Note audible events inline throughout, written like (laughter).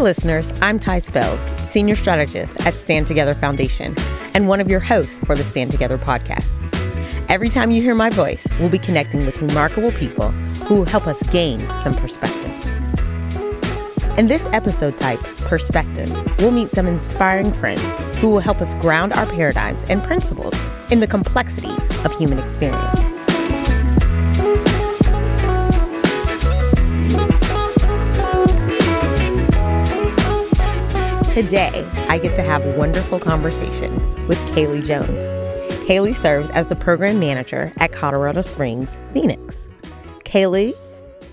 listeners, I'm Ty Spells, Senior Strategist at Stand Together Foundation, and one of your hosts for the Stand Together podcast. Every time you hear my voice, we'll be connecting with remarkable people who will help us gain some perspective. In this episode type, Perspectives, we'll meet some inspiring friends who will help us ground our paradigms and principles in the complexity of human experience. Today, I get to have a wonderful conversation with Kaley Jones. Kaley serves as the program manager at Colorado Springs, Phoenix. Kaley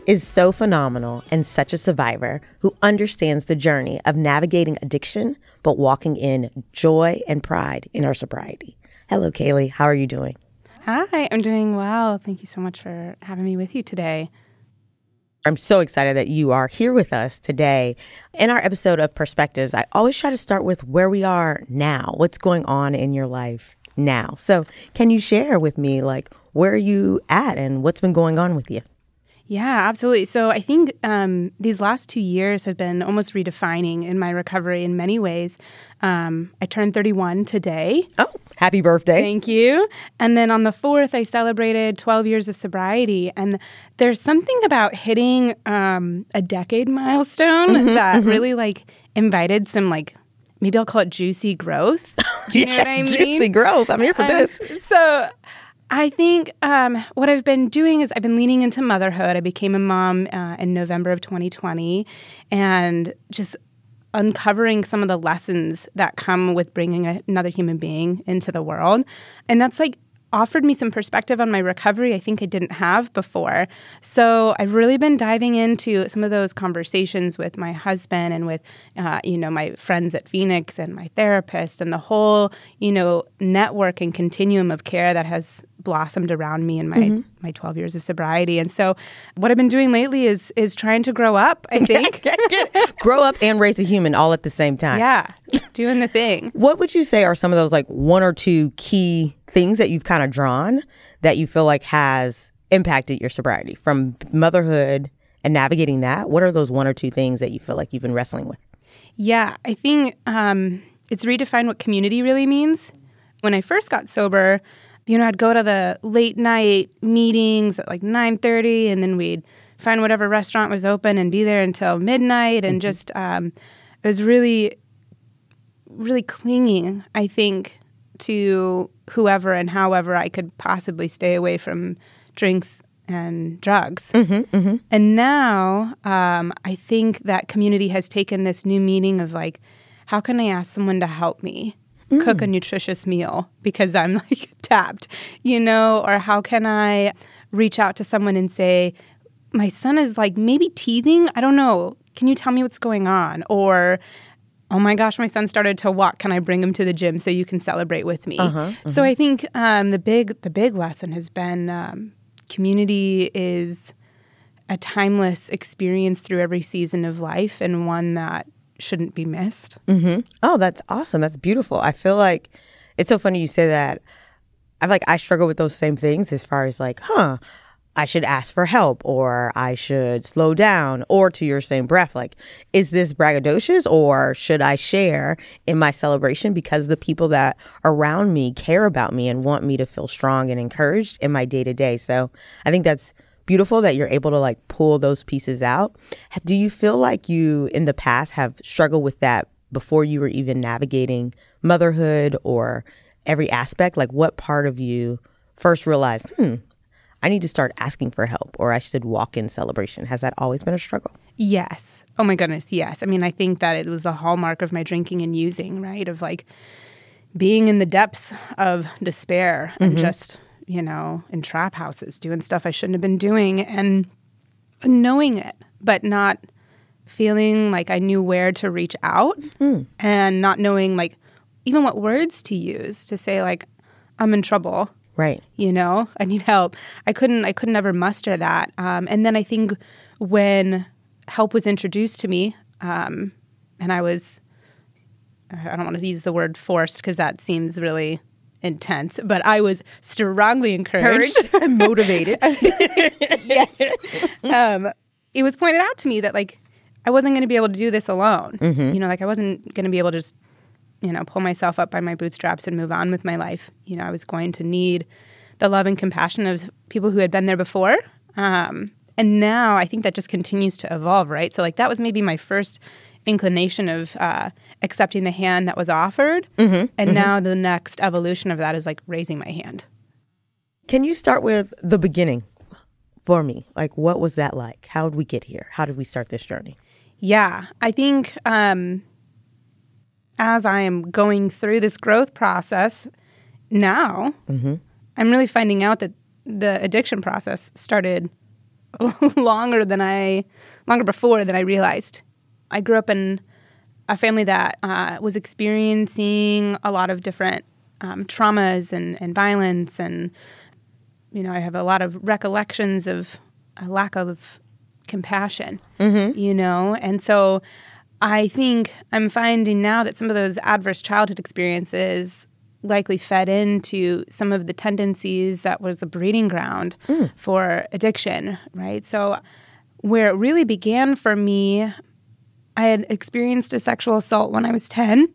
is so phenomenal and such a survivor who understands the journey of navigating addiction, but walking in joy and pride in our sobriety. Hello, Kaylee. How are you doing? Hi, I'm doing well. Thank you so much for having me with you today. I'm so excited that you are here with us today. In our episode of Perspectives, I always try to start with where we are now, what's going on in your life now. So, can you share with me, like, where are you at and what's been going on with you? Yeah, absolutely. So I think um, these last two years have been almost redefining in my recovery in many ways. Um, I turned 31 today. Oh, happy birthday. Thank you. And then on the 4th, I celebrated 12 years of sobriety. And there's something about hitting um, a decade milestone mm-hmm, that mm-hmm. really like invited some like maybe I'll call it juicy growth. (laughs) Do you yes, know what I mean? Juicy growth. I'm here for um, this. So I think um, what I've been doing is I've been leaning into motherhood. I became a mom uh, in November of 2020 and just uncovering some of the lessons that come with bringing another human being into the world. And that's like offered me some perspective on my recovery I think I didn't have before. So I've really been diving into some of those conversations with my husband and with, uh, you know, my friends at Phoenix and my therapist and the whole, you know, network and continuum of care that has blossomed around me in my mm-hmm. my 12 years of sobriety. And so what I've been doing lately is is trying to grow up, I (laughs) think. grow up and raise a human all at the same time. Yeah. Doing the thing. (laughs) what would you say are some of those like one or two key things that you've kind of drawn that you feel like has impacted your sobriety from motherhood and navigating that? What are those one or two things that you feel like you've been wrestling with? Yeah, I think um, it's redefined what community really means. When I first got sober, you know, I'd go to the late night meetings at like 9:30 and then we'd find whatever restaurant was open and be there until midnight and mm-hmm. just um, it was really really clinging, I think, to whoever and however I could possibly stay away from drinks and drugs. Mm-hmm, mm-hmm. And now um, I think that community has taken this new meaning of like, how can I ask someone to help me? Mm. Cook a nutritious meal because I'm (laughs) like tapped, you know, or how can I reach out to someone and say, my son is like maybe teething. I don't know. Can you tell me what's going on? Or oh my gosh, my son started to walk. Can I bring him to the gym so you can celebrate with me? Uh-huh, uh-huh. So I think um, the big the big lesson has been um, community is a timeless experience through every season of life and one that shouldn't be missed. Mm-hmm. Oh, that's awesome. That's beautiful. I feel like it's so funny you say that. I like I struggle with those same things as far as like, huh, I should ask for help or I should slow down or to your same breath like is this braggadocious or should I share in my celebration because the people that around me care about me and want me to feel strong and encouraged in my day to day. So I think that's beautiful that you're able to like pull those pieces out. Do you feel like you in the past have struggled with that before you were even navigating motherhood or every aspect? Like what part of you first realized, hmm, I need to start asking for help or I should walk in celebration. Has that always been a struggle? Yes. Oh my goodness, yes. I mean, I think that it was the hallmark of my drinking and using, right? Of like being in the depths of despair mm-hmm. and just, you know, in trap houses doing stuff I shouldn't have been doing and knowing it, but not feeling like I knew where to reach out mm. and not knowing like even what words to use to say like I'm in trouble Right. You know, I need help. I couldn't. I couldn't ever muster that. Um, and then I think when help was introduced to me, um, and I was, I don't want to use the word forced because that seems really intense, but I was strongly encouraged and motivated. (laughs) yes. Um, it was pointed out to me that like I wasn't going to be able to do this alone. You know, like I wasn't going to be able to just, you know, pull myself up by my bootstraps and move on with my life. You know, I was going to need the love and compassion of people who had been there before. Um, and now I think that just continues to evolve, right? So, like, that was maybe my first inclination of uh, accepting the hand that was offered. And now the next evolution of that is like raising my hand. Can you start with the beginning for me? Like, what was that like? How did we get here? How did we start this journey? Yeah, I think um, as I am going through this growth process now, I'm really finding out that the addiction process started (laughs) longer than I longer before than I realized. I grew up in a family that uh, was experiencing a lot of different um, traumas and, and violence and you know, I have a lot of recollections of a lack of compassion, you know, and so I think I'm finding now that some of those adverse childhood experiences likely fed into some of the tendencies that was a breeding ground mm. for addiction, right? So, where it really began for me, I had experienced a sexual assault when I was 10.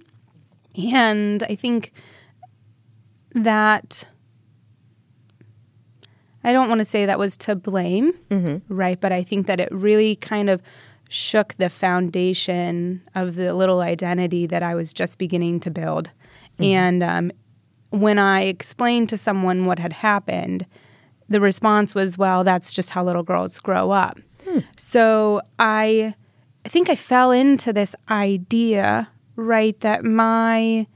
And I think that I don't want to say that was to blame, mm-hmm. right? But I think that it really kind of shook the foundation of the little identity that I was just beginning to build. And um, when I explained to someone what had happened, the response was, well, that's just how little girls grow up. So I, I think I fell into this idea, right, that my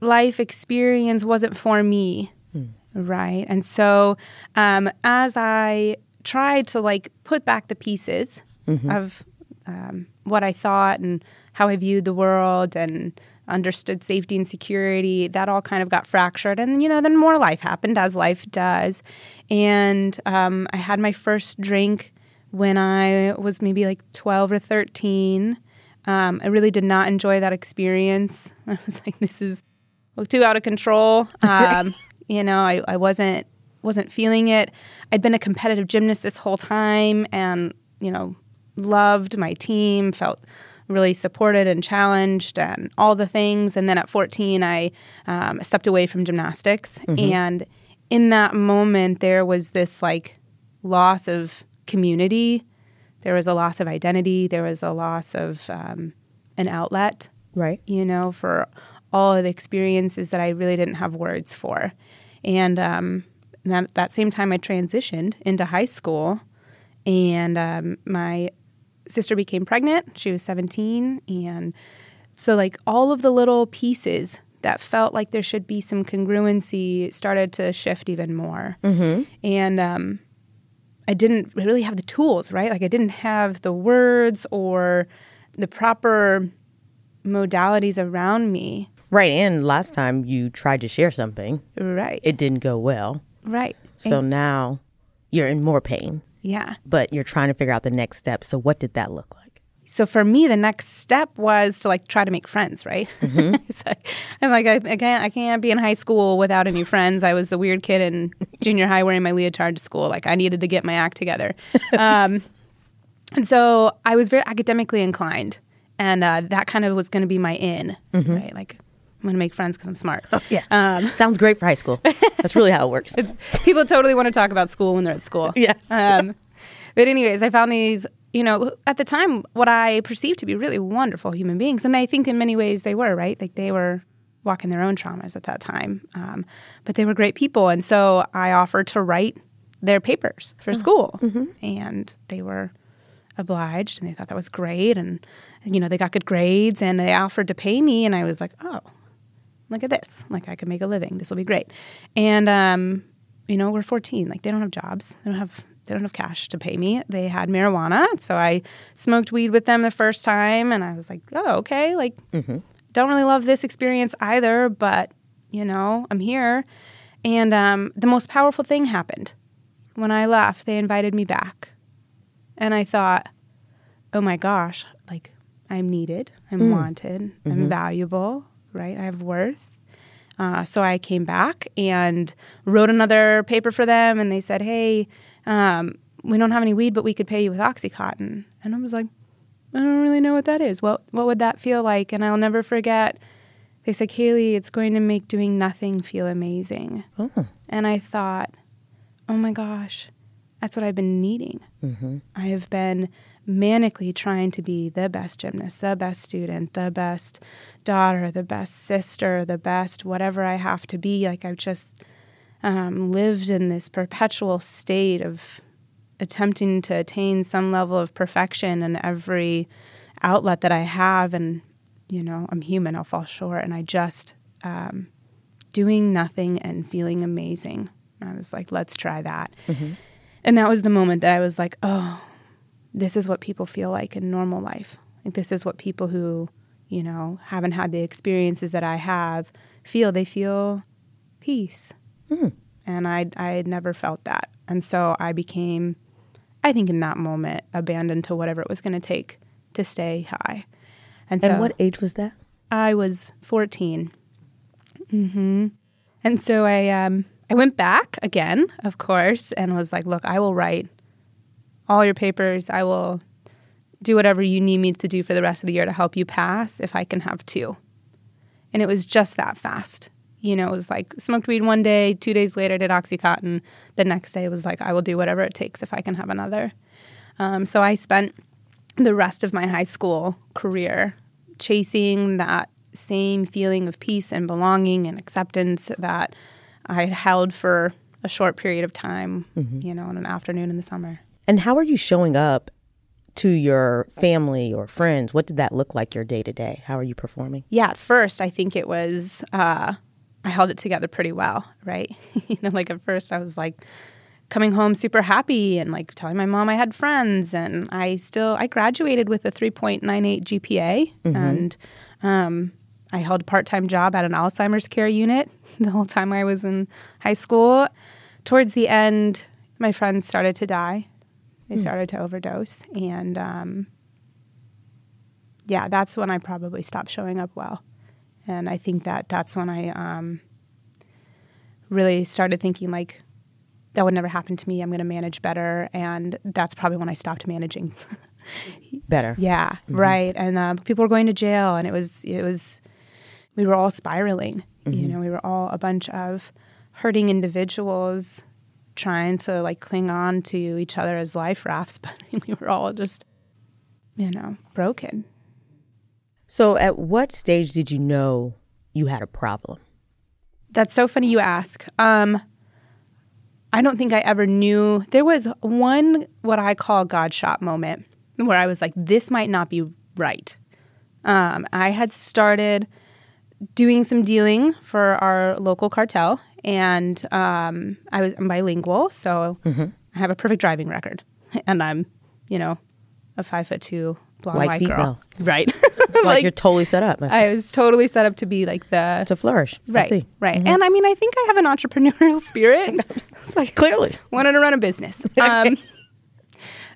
life experience wasn't for me. Right? And so um, as i tried to like put back the pieces of um, what i thought and how i viewed the world and understood safety and security that all kind of got fractured. And you know then more life happened as life does. And um, i had my first drink when i was maybe like 12 or 13 um, i really did not enjoy that experience. (laughs) I was like this is too out of control. (laughs) Um, you know I, I wasn't wasn't feeling it. I'd been a competitive gymnast this whole time and you know loved my team felt really supported and challenged and all the things. And then at 14 i um, stepped away from gymnastics. And in that moment there was this like loss of community. There was a loss of identity. There was a loss of um, an outlet Right. you know, for all of the experiences that I really didn't have words for. And um, that, that same time, I transitioned into high school, and um, my sister became pregnant. She was 17. And so, like, all of the little pieces that felt like there should be some congruency started to shift even more. And um, I didn't really have the tools, right? Like, I didn't have the words or the proper modalities around me. Right. And last time you tried to share something, Right. it didn't go well. right. So now you're in more pain, Yeah. but you're trying to figure out the next step. So what did that look like? So for me, the next step was to like try to make friends, right? (laughs) it's like, I'm like, I, I can't, I can't be in high school without any friends. I was the weird kid in (laughs) junior high wearing my leotard to school. Like I needed to get my act together. (laughs) Um, and so I was very academically inclined, and uh, that kind of was going to be my in, right? Like I'm going to make friends because I'm smart. Yeah. Um, Sounds great for high school. (laughs) That's really how it works. it's people totally want to talk about school when they're at school. Yes. (laughs) Um, but anyways, I found these, you know, at the time, what I perceived to be really wonderful human beings, and I think in many ways they were right. Like they were walking their own traumas at that time, um, but they were great people, and so I offered to write their papers for school, and they were obliged, and they thought that was great, and you know they got good grades, and they offered to pay me, and I was like, oh, look at this. Like I could make a living. This will be great. And um, you know, we're 14. Like they don't have jobs. They don't have they don't have cash to pay me. They had marijuana. So I smoked weed with them the first time and I was like, "Oh, okay. Like don't really love this experience either, but you know, I'm here." And um, the most powerful thing happened. When I left, they invited me back. And I thought, "Oh my gosh, like I'm needed. I'm wanted. I'm valuable, right? I have worth. Uh, so I came back and wrote another paper for them, and they said, "Hey, um, we don't have any weed, but we could pay you with OxyContin." And I was like, I don't really know what that is. What what would that feel like? And I'll never forget. They said, Kaley, it's going to make doing nothing feel amazing. Oh. And I thought, oh my gosh, that's what I've been needing. Mm-hmm. I have been manically trying to be the best gymnast, the best student, the best daughter, the best sister, the best whatever I have to be. Like I've just um, lived in this perpetual state of attempting to attain some level of perfection in every outlet that I have. And, you know, I'm human, I'll fall short. And I just, um, doing nothing and feeling amazing. I was like, let's try that. And that was the moment that I was like, oh, this is what people feel like in normal life. Like, this is what people who, you know, haven't had the experiences that I have feel. They feel peace. And I, I had never felt that. And so I became, I think, in that moment, abandoned to whatever it was going to take to stay high. And so And what age was that? I was 14. hmm And so I um, I went back again, of course, and was like, "Look, I will write all your papers. I will do whatever you need me to do for the rest of the year to help you pass if I can have two. And it was just that fast. You know, it was like smoked weed one day, two days later did Oxycontin. The next day was like, I will do whatever it takes if I can have another. Um, so I spent the rest of my high school career chasing that same feeling of peace and belonging and acceptance that I had held for a short period of time, you know, in an afternoon in the summer. And how are you showing up to your family or friends? What did that look like your day to day? How are you performing? Yeah, at first, I think it was, uh, I held it together pretty well, right? (laughs) you know, like at first, I was like, coming home super happy and like telling my mom I had friends and I still I graduated with a 3.98 GPA and um, I held a part-time job at an Alzheimer's care unit (laughs) the whole time I was in high school. Towards the end, my friends started to die. They started to overdose and um, yeah, that's when I probably stopped showing up well. And I think that that's when I um, really started thinking like that would never happen to me. I'm going to manage better, and that's probably when I stopped managing. (laughs) Better. yeah, right. And um, people were going to jail, and it was it was we were all spiraling. You know, we were all a bunch of hurting individuals trying to like cling on to each other as life rafts, (laughs) but we were all just you know broken. So, at what stage did you know you had a problem? That's so funny you ask. Um, I don't think I ever knew. There was one what I call God shot moment where I was like, this might not be right. Um, I had started doing some dealing for our local cartel, and um, I was I'm bilingual, so I have a perfect driving record, (laughs) and I'm, you know, a five foot two blonde White white girl, right? (laughs) (laughs) Like, you're totally set up I was totally set up to be like the to flourish. I Right, see. right. And I mean, I think I have an entrepreneurial spirit. it's like Clearly. wanted to run a business. Um,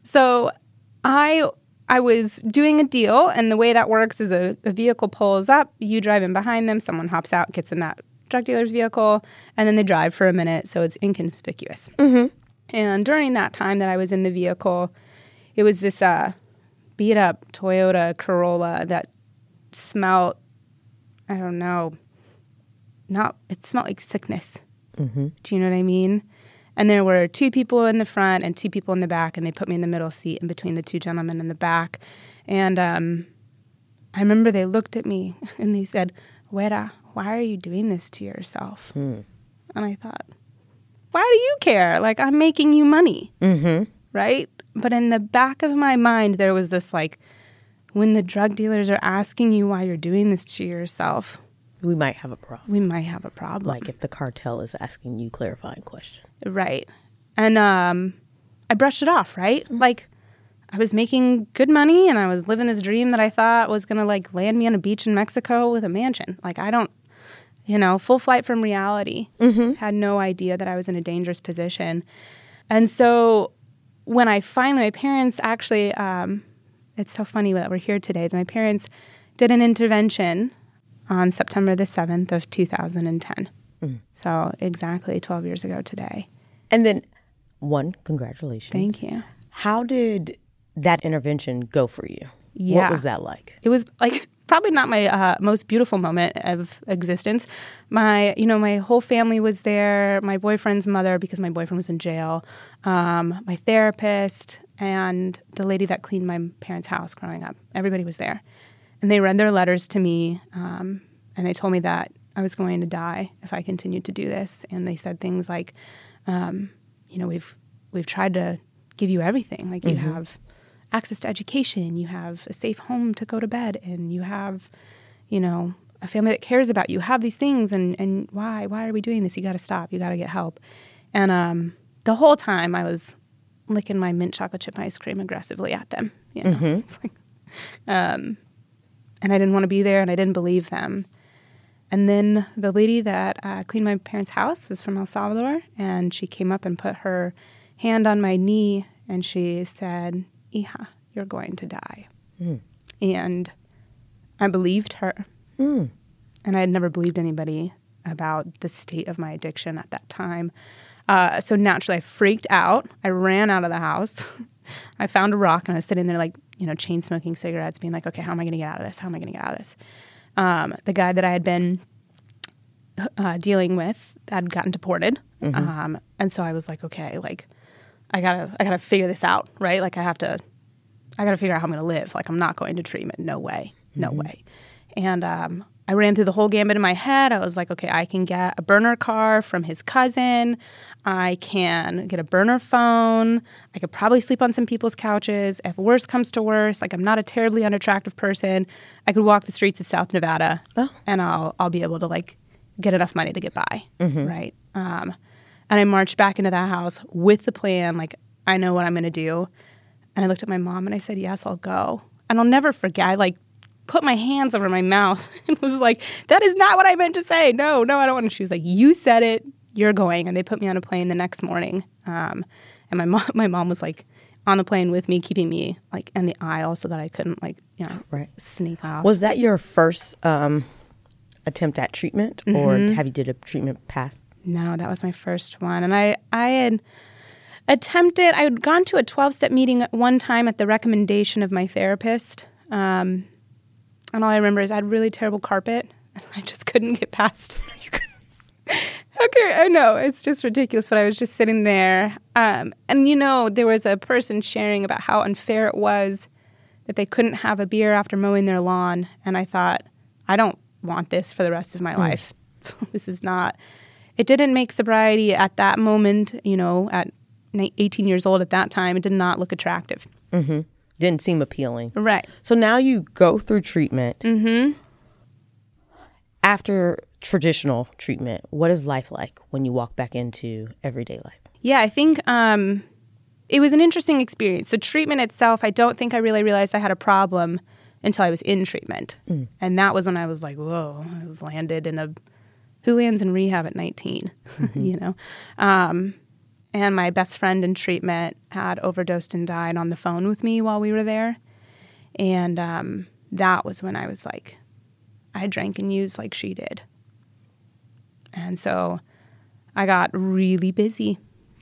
so I I was doing a deal, and the way that works is a, a vehicle pulls up, you drive in behind them, someone hops out, gets in that drug dealer's vehicle, and then they drive for a minute, so it's inconspicuous. And during that time that I was in the vehicle, it was this uh, beat up Toyota Corolla that smelled, I don't know, not, it smelled like sickness. Do you know what I mean? And there were two people in the front and two people in the back, and they put me in the middle seat in between the two gentlemen in the back. And um, I remember they looked at me (laughs) and they said, Wera, why are you doing this to yourself? And I thought, why do you care? Like, I'm making you money. Mm-hmm. Right? But in the back of my mind, there was this like, when the drug dealers are asking you why you're doing this to yourself, We might have a problem. we might have a problem. Like if the cartel is asking you clarifying questions. Right. And um, I brushed it off, right? Like, I was making good money and I was living this dream that I thought was going to like land me on a beach in Mexico with a mansion. Like, I don't, you know, full flight from reality. Had no idea that I was in a dangerous position. And so when I finally, my parents actually, um, it's so funny that we're here today. My parents did an intervention on September the 7th of 2010. So exactly 12 years ago today. And then, one, congratulations. Thank you. How did that intervention go for you? Yeah. What was that like? it was like probably not my uh, most beautiful moment of existence. My, you know, my whole family was there. My boyfriend's mother, because my boyfriend was in jail. Um, my therapist and the lady that cleaned my parents' house growing up. Everybody was there, and they read their letters to me, um, and they told me that I was going to die if I continued to do this. And they said things like, um, you know, we've we've tried to give you everything. Like you have access to education, you have a safe home to go to bed in, you have, you know, a family that cares about you. Have these things, and and why why are we doing this? You got to stop. You got to get help. And um, the whole time I was licking my mint chocolate chip ice cream aggressively at them. You know, it's like, um, and I didn't want to be there, and I didn't believe them. And then the lady that uh, cleaned my parents' house was from El Salvador, and she came up and put her hand on my knee, and she said, "Hija, you're going to die." And I believed her, and I had never believed anybody about the state of my addiction at that time. Uh, so naturally, I freaked out. I ran out of the house. (laughs) I found a rock, and I was sitting there, like you know, chain smoking cigarettes, being like, "Okay, how am I going to get out of this? How am I going to get out of this?" um, the guy that I had been uh, dealing with had gotten deported, um, and so I was like, okay, like I gotta, I gotta figure this out, right? Like I have to, I gotta figure out how I'm gonna live. Like I'm not going to treatment, no way, no way. And um, I ran through the whole gambit in my head. I was like, okay, I can get a burner car from his cousin. I can get a burner phone. I could probably sleep on some people's couches. If worse comes to worse, like I'm not a terribly unattractive person, I could walk the streets of South Nevada, and I'll I'll be able to like get enough money to get by, right? Um, and I marched back into that house with the plan, like I know what I'm going to do. And I looked at my mom and I said, "Yes, I'll go." And I'll never forget. I like put my hands over my mouth (laughs) and was like, "That is not what I meant to say. No, no, I don't want to." She was like, "You said it. You're going." And they put me on a plane the next morning. Um, and my mom, (laughs) my mom was like on the plane with me, keeping me like in the aisle so that I couldn't like you know Right. sneak off. Was that your first um, attempt at treatment, or Mm-hmm. have you did a treatment past? No, that was my first one. And I, I had attempted, I had gone to a 12 step meeting one time at the recommendation of my therapist. Um, and all I remember is I had really terrible carpet. And (laughs) I just couldn't get past. (laughs) okay, I know it's just ridiculous, but I was just sitting there. Um, and you know, there was a person sharing about how unfair it was that they couldn't have a beer after mowing their lawn. And I thought, I don't want this for the rest of my life. (laughs) this is not. It didn't make sobriety at that moment, you know, at 18 years old at that time, it did not look attractive. Didn't seem appealing. Right. So now you go through treatment. Mm-hmm. After traditional treatment, what is life like when you walk back into everyday life? Yeah, I think um, it was an interesting experience. So, treatment itself, I don't think I really realized I had a problem until I was in treatment. And that was when I was like, whoa, I've landed in a. Who lands in rehab at 19? (laughs) you know? Um, and my best friend in treatment had overdosed and died on the phone with me while we were there. And um, that was when I was like, I drank and used like she did. And so I got really busy.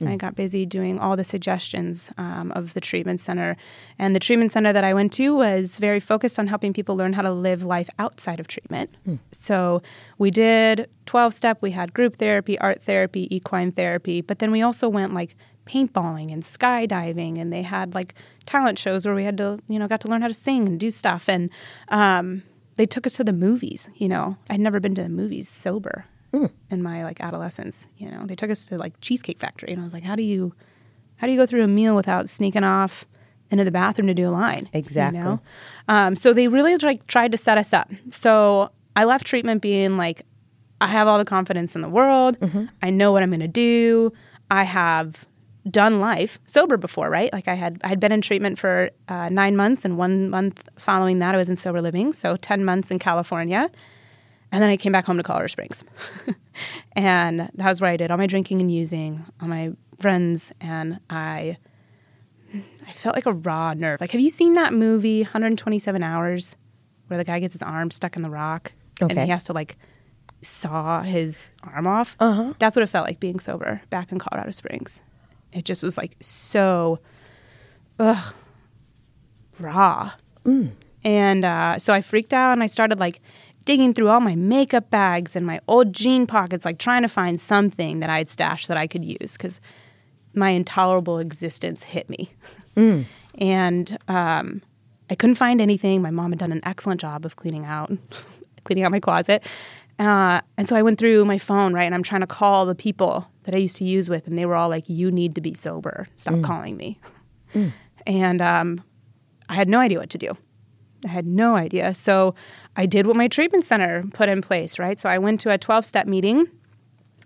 I got busy doing all the suggestions um, of the treatment center. And the treatment center that I went to was very focused on helping people learn how to live life outside of treatment. So we did 12 step, we had group therapy, art therapy, equine therapy, but then we also went like paintballing and skydiving and they had like talent shows where we had to you know got to learn how to sing and do stuff. And um, they took us to the movies you know. I'd never been to the movies sober in my like adolescence you know they took us to like cheesecake factory and i was like how do you how do you go through a meal without sneaking off into the bathroom to do a line Exactly. you know? um, so they really like tried to set us up so i left treatment being like i have all the confidence in the world i know what i'm going to do i have done life sober before, right? Like I had I had been in treatment for uh, nine months, and one month following that, I was in sober living, so ten months in California, and then I came back home to Colorado Springs, (laughs) and that was where I did all my drinking and using, all my friends, and I I felt like a raw nerve. Like, have you seen that movie 127 Hours, where the guy gets his arm stuck in the rock, and he has to like saw his arm off? Uh huh. That's what it felt like being sober back in Colorado Springs. It just was like so, ugh, raw. And uh, so I freaked out and I started like digging through all my makeup bags and my old jean pockets, like trying to find something that I had stashed that I could use because my intolerable existence hit me. (laughs) And um, I couldn't find anything. My mom had done an excellent job of cleaning out, (laughs) cleaning out my closet. Uh, and so I went through my phone, right? And I'm trying to call the people that I used to use with, and they were all like, "You need to be sober. Stop calling me." And um, I had no idea what to do. I had no idea. So I did what my treatment center put in place, right? So I went to a 12 step meeting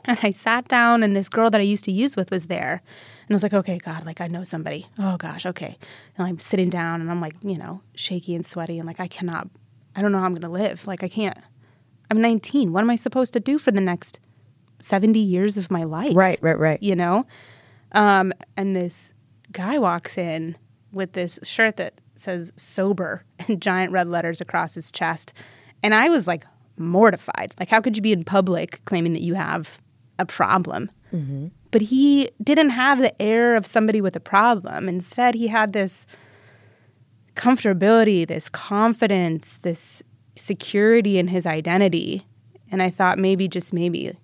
and I sat down, and this girl that I used to use with was there. And I was like, okay, God, like I know somebody. Oh gosh, okay. And I'm sitting down and I'm like, you know, shaky and sweaty and like, I cannot, I don't know how I'm going to live. Like, I can't, I'm 19. What am I supposed to do for the next 70 years of my life? Right, right, right. you know? Um, and this guy walks in with this shirt that says sober (laughs) in giant red letters across his chest. And I was like mortified. Like, how could you be in public claiming that you have a problem? Mm-hmm. But he didn't have the air of somebody with a problem. Instead, he had this comfortability, this confidence, this security in his identity. And I thought maybe, just maybe,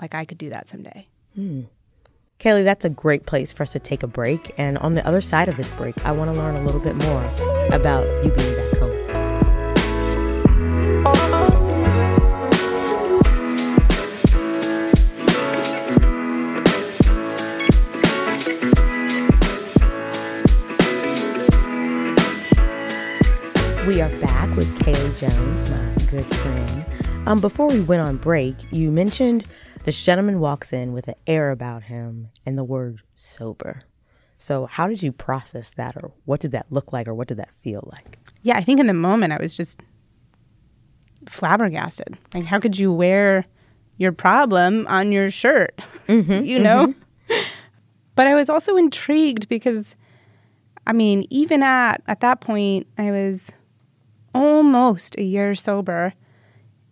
like I could do that someday. Hmm. Kaley, that's a great place for us to take a break. And on the other side of this break, I want to learn a little bit more about you being back home. We are back with Kaley Jones, my good friend. Um, before we went on break, you mentioned this gentleman walks in with an air about him and the word sober. So, how did you process that, or what did that look like, or what did that feel like? Yeah, I think in the moment I was just flabbergasted. Like, how could you wear your problem on your shirt? (laughs) you know? But I was also intrigued because, I mean, even at at that point, I was almost a year sober.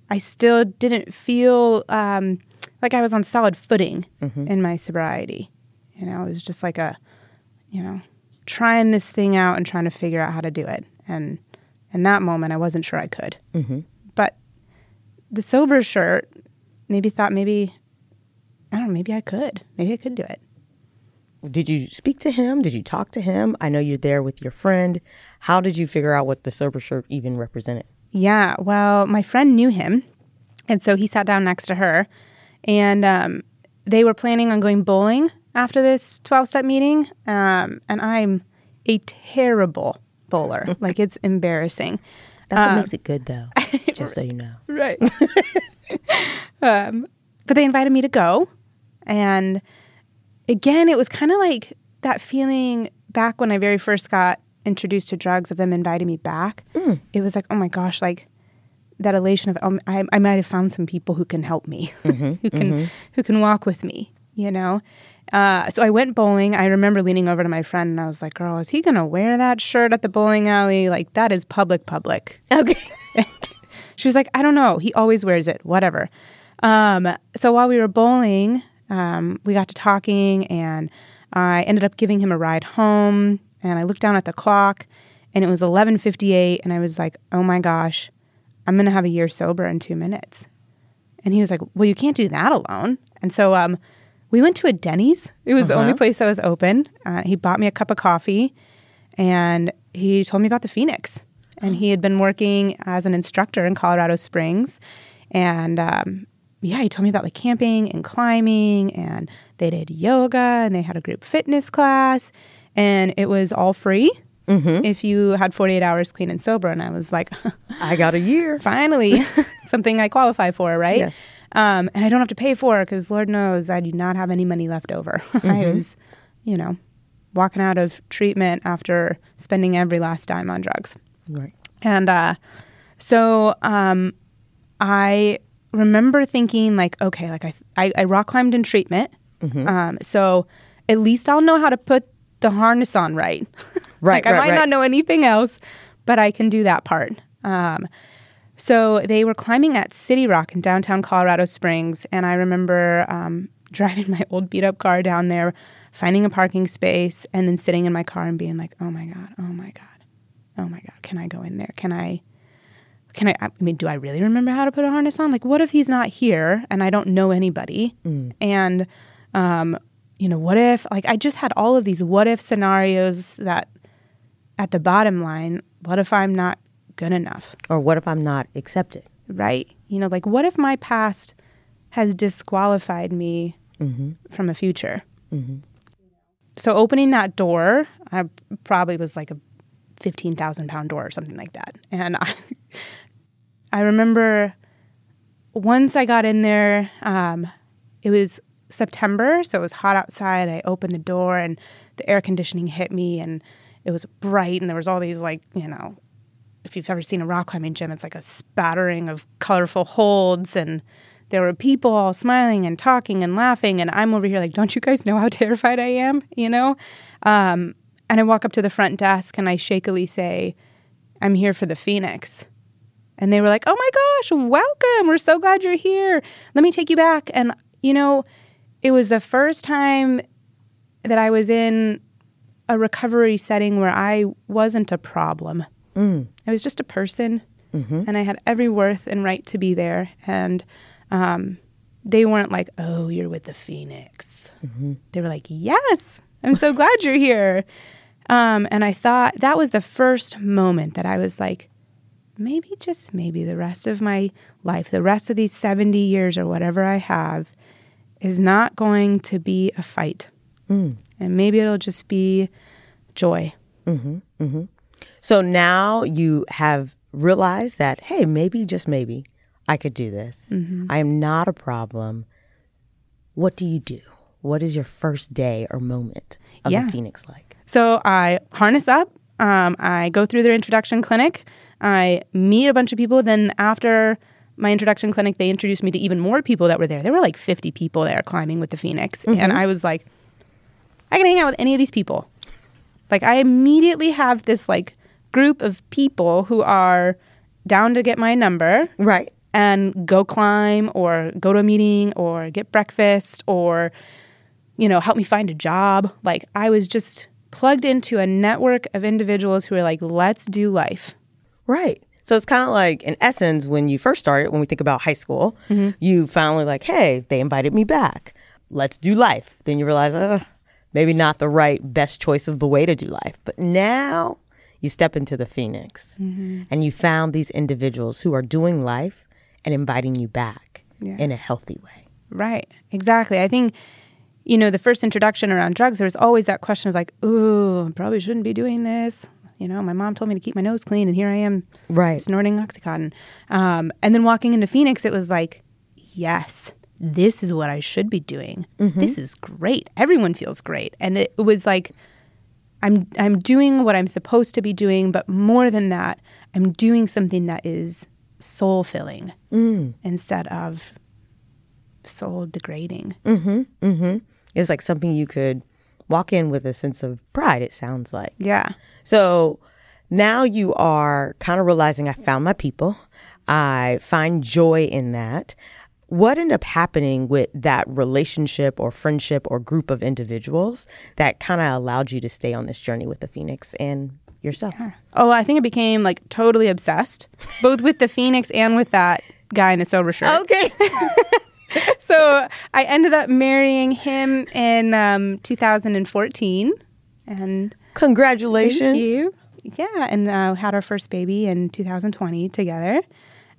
I still didn't feel um, like I was on solid footing mm-hmm. in my sobriety. You know, it was just like a, you know, trying this thing out and trying to figure out how to do it. And in that moment, I wasn't sure I could. Mm-hmm. But the sober shirt maybe thought maybe, I don't know, maybe I could. Maybe I could do it. Did you speak to him? Did you talk to him? I know you're there with your friend. How did you figure out what the sober shirt even represented? Yeah, well, my friend knew him. And so he sat down next to her. And um, they were planning on going bowling after this 12 step meeting. Um, and I'm a terrible bowler. (laughs) like, it's embarrassing. That's what makes it good, though. (laughs) just so you know. Right. (laughs) um, but they invited me to go. And again, it was kind of like that feeling back when I very first got introduced to drugs of them inviting me back. It was like, oh my gosh, like that elation of um, I, I might have found some people who can help me, (laughs) who can who can walk with me, you know. Uh, so I went bowling. I remember leaning over to my friend and I was like, "Girl, is he gonna wear that shirt at the bowling alley? Like that is public, public." Okay. (laughs) She was like, I don't know. He always wears it, whatever. Um, so while we were bowling, um, we got to talking, and I ended up giving him a ride home. And I looked down at the clock, and it was eleven fifty eight, and I was like, Oh my gosh, I'm gonna have a year sober in two minutes. And he was like, Well, you can't do that alone. And so um, we went to a Denny's. It was the only place that was open. Uh, he bought me a cup of coffee, and he told me about the Phoenix. And he had been working as an instructor in Colorado Springs. And um, yeah, he told me about like camping and climbing, and they did yoga and they had a group fitness class, and it was all free if you had 48 hours clean and sober. And I was like, I got a year. (laughs) finally, (laughs) something I qualify for, right? Yes. Um, and I don't have to pay for it because Lord knows I do not have any money left over. (laughs) I was, you know, walking out of treatment after spending every last dime on drugs. Right. And uh, so um, I remember thinking, like, okay, like I, I, I rock climbed in treatment. Um, so at least I'll know how to put the harness on right. Right, like, I right, might right. not know anything else, but I can do that part. Um, so they were climbing at City Rock in downtown Colorado Springs. And I remember um, (laughs) driving my old beat up car down there, finding a parking space, and then sitting in my car and being like, oh my God, oh my God. oh my God, can I go in there? Can I, can I, I mean, do I really remember how to put a harness on? Like, what if he's not here and I don't know anybody? And, um, you know, what if, like, I just had all of these what if scenarios that at the bottom line, what if I'm not good enough? Or what if I'm not accepted? right? You know, like what if my past has disqualified me from a future? So opening that door, I probably was like a fifteen thousand pound door or something like that, and I, (laughs) I remember once I got in there, um, it was September, so it was hot outside. I opened the door and the air conditioning hit me, and it was bright, and there was all these like you know if you've ever seen a rock climbing gym, it's like a spattering of colorful holds and there were people all smiling and talking and laughing and I'm over here like, don't you guys know how (laughs) terrified I am? You know? Um, and I walk up to the front desk and I shakily say, I'm here for the Phoenix. And they were like, oh my gosh, welcome. We're so glad you're here. Let me take you back. And, you know, it was the first time that I was in a recovery setting where I wasn't a problem. I was just a person, and I had every worth and right to be there. And um, they weren't like, "Oh, you're with the Phoenix." They were like, "Yes, I'm so glad you're here." Um, and I thought that was the first moment that I was like, maybe just maybe the rest of my life, the rest of these 70 years or whatever I have, is not going to be a fight, and maybe it'll just be joy. Mm-hmm, mm-hmm. So now you have realized that, hey, maybe, just maybe, I could do this. Mm-hmm. I am not a problem. What do you do? What is your first day or moment of Yeah. the Phoenix like? So I harness up. Um, I go through their introduction clinic. I meet a bunch of people. Then after my introduction clinic, they introduced me to even more people that were there. There were like 50 people there climbing with the Phoenix. And I was like, I can hang out with any of these people. Like I immediately have this like group of people who are down to get my number Right. and go climb or go to a meeting or get breakfast or you know help me find a job like i was just plugged into a network of individuals who are like let's do life Right. So it's kind of like, in essence, when you first started, when we think about high school, you finally like, hey, they invited me back. Let's do life. Then you realize, uh, maybe not the right best choice of the way to do life. But now you step into the Phoenix and you found these individuals who are doing life and inviting you back Yeah. in a healthy way. right exactly i think you know the first introduction around drugs there was always that question of like ooh I probably shouldn't be doing this you know my mom told me to keep my nose clean and here i am Right. snorting oxycontin um, and then walking into phoenix it was like yes this is what i should be doing. Mm-hmm. This is great. Everyone feels great. And it was like i'm i'm doing what i'm supposed to be doing but more than that i'm doing something that is soul filling mm. instead of soul degrading. Mm-hmm. Mm-hmm. It was like something you could walk in with a sense of pride, it sounds like. yeah. So now you are kind of realizing I found my people. I find joy in that. What ended up happening with that relationship or friendship or group of individuals that kind of allowed you to stay on this journey with the Phoenix and yourself? oh i think i became like totally obsessed both with the phoenix and with that guy in the silver shirt Okay. (laughs) so I ended up marrying him in um, 2014, and Congratulations. thank you. Yeah, and uh, had our first baby in 2020 together.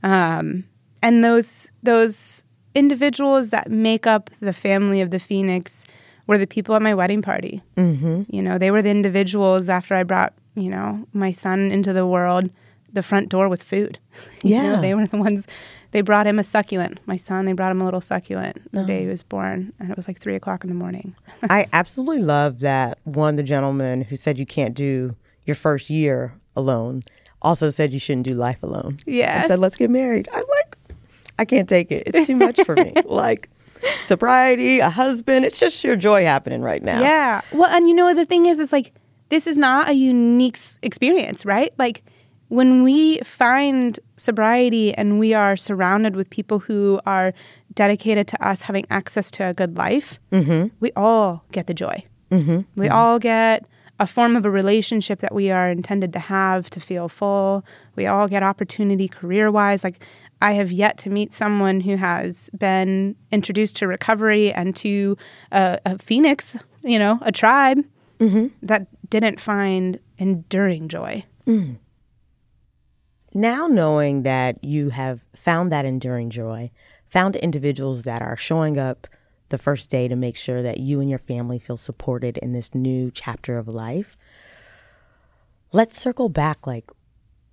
Um, and those those individuals that make up the family of the Phoenix were the people at my wedding party. Mm-hmm. You know, they were the individuals after I brought you know my son into the world, the front door with food. (laughs) You know, Yeah. they were the ones. They brought him a succulent. My son, they brought him a little succulent the day he was born, and it was like three o'clock in the morning. (laughs) I absolutely love that one of the gentlemen who said you can't do your first year alone also said you shouldn't do life alone. Yeah. And said, let's get married. I'm like, I can't take it. It's too much for me. (laughs) like sobriety, a husband, it's just sheer joy happening right now. Yeah. Well, and you know the thing is, is like this is not a unique experience, right? Like when we find sobriety and we are surrounded with people who are dedicated to us having access to a good life, mm-hmm. we all get the joy. Mm-hmm. We mm-hmm. all get a form of a relationship that we are intended to have to feel full. We all get opportunity career wise. Like, I have yet to meet someone who has been introduced to recovery and to a, a phoenix, you know, a tribe mm-hmm. that didn't find enduring joy. Mm. Now, knowing that you have found that enduring joy, found individuals that are showing up the first day to make sure that you and your family feel supported in this new chapter of life. Let's circle back like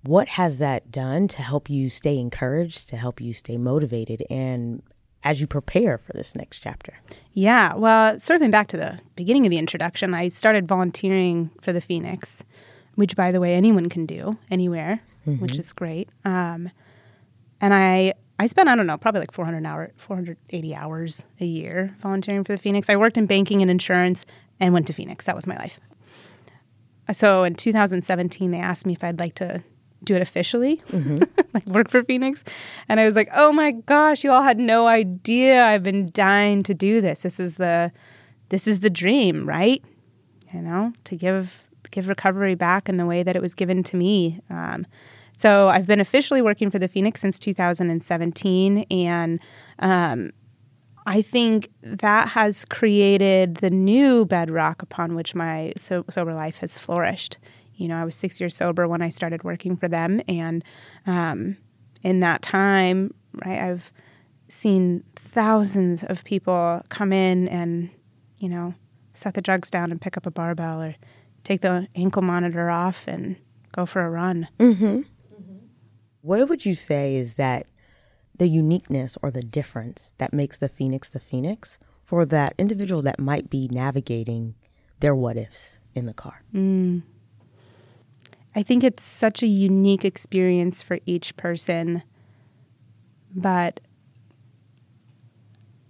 what has that done to help you stay encouraged, to help you stay motivated and as you prepare for this next chapter? Yeah, well, circling back to the beginning of the introduction, I started volunteering for the Phoenix, which, by the way, anyone can do anywhere, mm-hmm. which is great. Um, and I I spent I don't know probably like 400 hour 480 hours a year volunteering for the Phoenix. I worked in banking and insurance and went to Phoenix. That was my life. So in 2017 they asked me if I'd like to do it officially, mm-hmm. (laughs) like work for Phoenix. And I was like, "Oh my gosh, you all had no idea. I've been dying to do this. This is the this is the dream, right? You know, to give give recovery back in the way that it was given to me." Um, so I've been officially working for the Phoenix since 2017, and um, I think that has created the new bedrock upon which my so- sober life has flourished. You know, I was six years sober when I started working for them, and um, in that time, right, I've seen thousands of people come in and, you know, set the drugs down and pick up a barbell or take the ankle monitor off and go for a run. Mm-hmm. What would you say is that the uniqueness or the difference that makes the Phoenix the Phoenix for that individual that might be navigating their what ifs in the car? Mm. I think it's such a unique experience for each person, but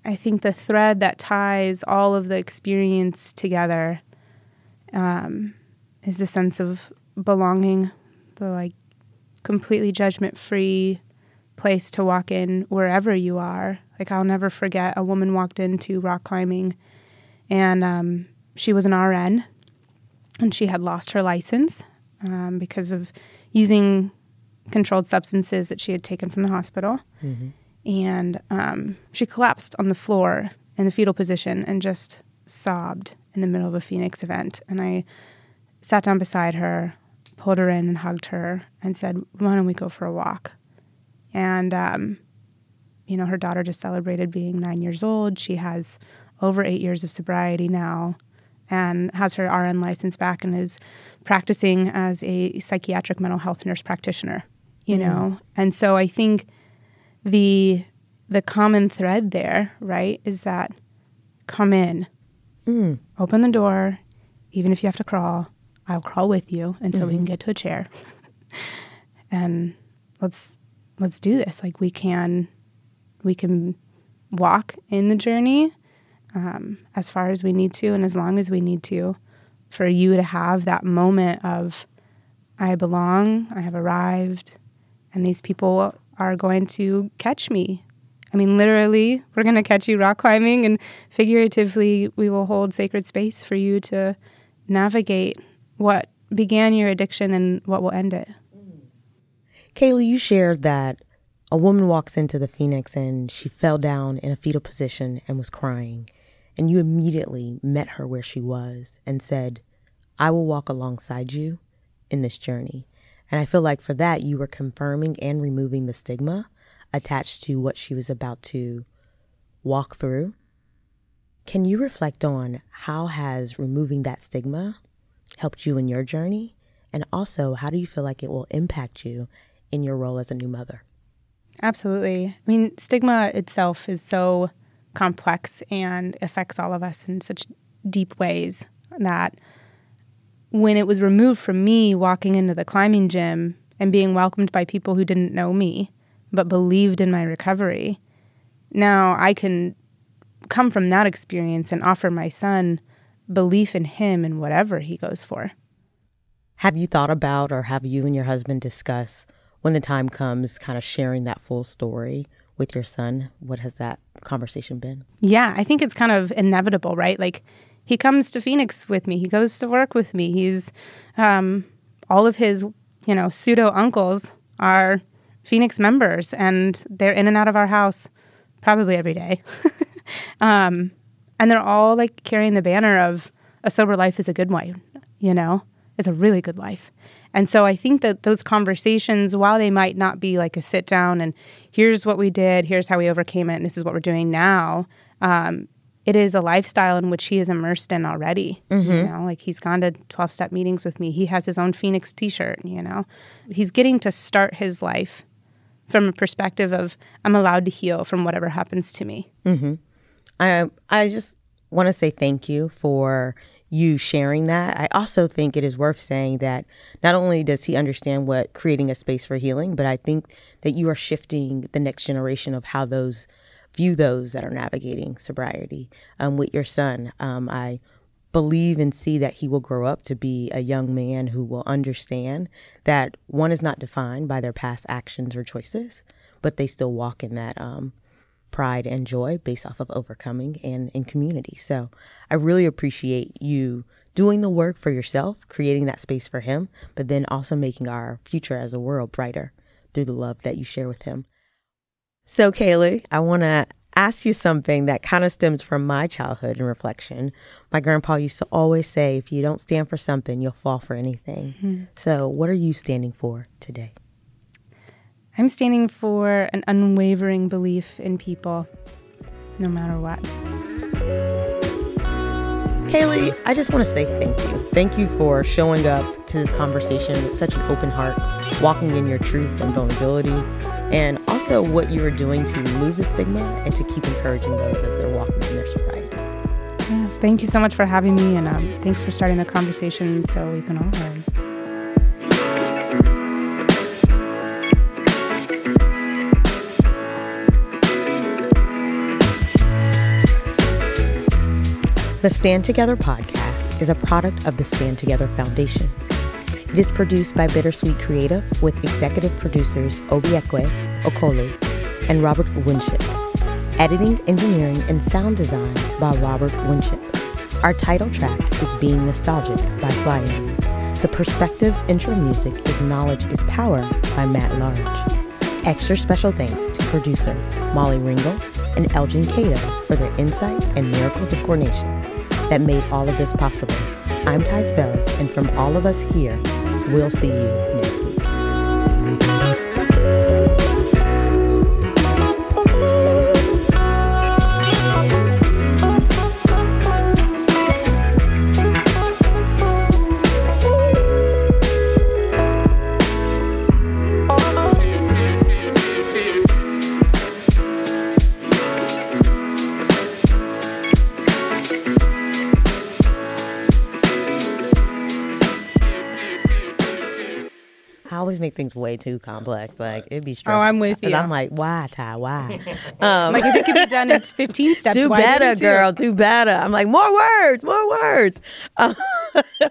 I think the thread that ties all of the experience together um, is the sense of belonging, the like completely judgment free place to walk in wherever you are. Like I'll never forget a woman walked into rock climbing and um, she was an RN and she had lost her license um, because of using controlled substances that she had taken from the hospital. Mm-hmm. And um, she collapsed on the floor in the fetal position and just sobbed in the middle of a Phoenix event. And I sat down beside her, pulled her in and hugged her and said, Why don't we go for a walk? And, um, you know, her daughter just celebrated being nine years old. She has over eight years of sobriety now and has her RN license back and is practicing as a psychiatric mental health nurse practitioner, you mm. know? And so I think the the common thread there, right, is that come in, mm. open the door, even if you have to crawl, I'll crawl with you until mm-hmm. we can mm-hmm. get to a chair. (laughs) and let's let's do this. Like we can we can walk in the journey um, as far as we need to and as long as we need to for you to have that moment of I belong, I have arrived, and these people are going to catch me. I mean, literally, we're going to catch you rock climbing, and figuratively, we will hold sacred space for you to navigate what began your addiction and what will end it. Kaley, you shared that a woman walks into the Phoenix and she fell down in a fetal position and was crying. And you immediately met her where she was and said, I will walk alongside you in this journey. And I feel like for that, you were confirming and removing the stigma attached to what she was about to walk through. Can you reflect on how has removing that stigma helped you in your journey? And also, how do you feel like it will impact you in your role as a new mother? Absolutely. I mean, stigma itself is so complex and affects all of us in such deep ways that when it was removed from me walking into the climbing gym and being welcomed by people who didn't know me but believed in my recovery, now I can come from that experience and offer my son belief in him and whatever he goes for. Have you thought about, or have you and your husband discuss when the time comes, kind of sharing that full story with your son? What has that conversation been? Yeah, I think it's kind of inevitable, right? Like he comes to Phoenix with me. He goes to work with me. He's um, all of his, you know, pseudo uncles are Phoenix members, and they're in and out of our house probably every day. (laughs) um, and they're all like carrying the banner of a sober life is a good life. You know, it's a really good life. And so I think that those conversations, while they might not be like a sit down and here's what we did, here's how we overcame it, and this is what we're doing now, um, it is a lifestyle in which he is immersed in already. Mm-hmm. You know, like he's gone to 12 step meetings with me. He has his own Phoenix t shirt, you know. He's getting to start his life from a perspective of I'm allowed to heal from whatever happens to me. Mm-hmm. I, I just want to say thank you for you sharing that. I also think it is worth saying that not only does he understand what creating a space for healing, but I think that you are shifting the next generation of how those view those that are navigating sobriety um, with your son. Um, I believe and see that he will grow up to be a young man who will understand that one is not defined by their past actions or choices, but they still walk in that um, pride and joy based off of overcoming and in community. So I really appreciate you doing the work for yourself, creating that space for him, but then also making our future as a world brighter through the love that you share with him. So, Kaley, I want to ask you something that kind of stems from my childhood and reflection. My grandpa used to always say, if you don't stand for something, you'll fall for anything. Mm-hmm. So, what are you standing for today? I'm standing for an unwavering belief in people, no matter what. Kaley, I just want to say thank you. Thank you for showing up to this conversation with such an open heart, walking in your truth and vulnerability, and also what you are doing to remove the stigma and to keep encouraging those as they're walking in their sobriety. Yes, thank you so much for having me, and um, thanks for starting the conversation so we can all learn. The Stand Together podcast is a product of the Stand Together Foundation. It is produced by Bittersweet Creative with executive producers Obiekwe Okolo and Robert Winship. Editing, engineering, and sound design by Robert Winship. Our title track is Being Nostalgic by Flying. The Perspectives intro music is Knowledge is Power by Matt Large. Extra special thanks to producer Molly Ringel and Elgin Cato for their insights and miracles of coordination that made all of this possible. I'm Ty Spells, and from all of us here, we'll see you next week. Make things way too complex. Like it'd be stressful. Oh, I'm with you. And I'm like, why, Ty? Why? (laughs) Um, like if it could be done in (laughs) 15 steps, do better, girl. Do better. I'm like, more words, more words. Uh, (laughs)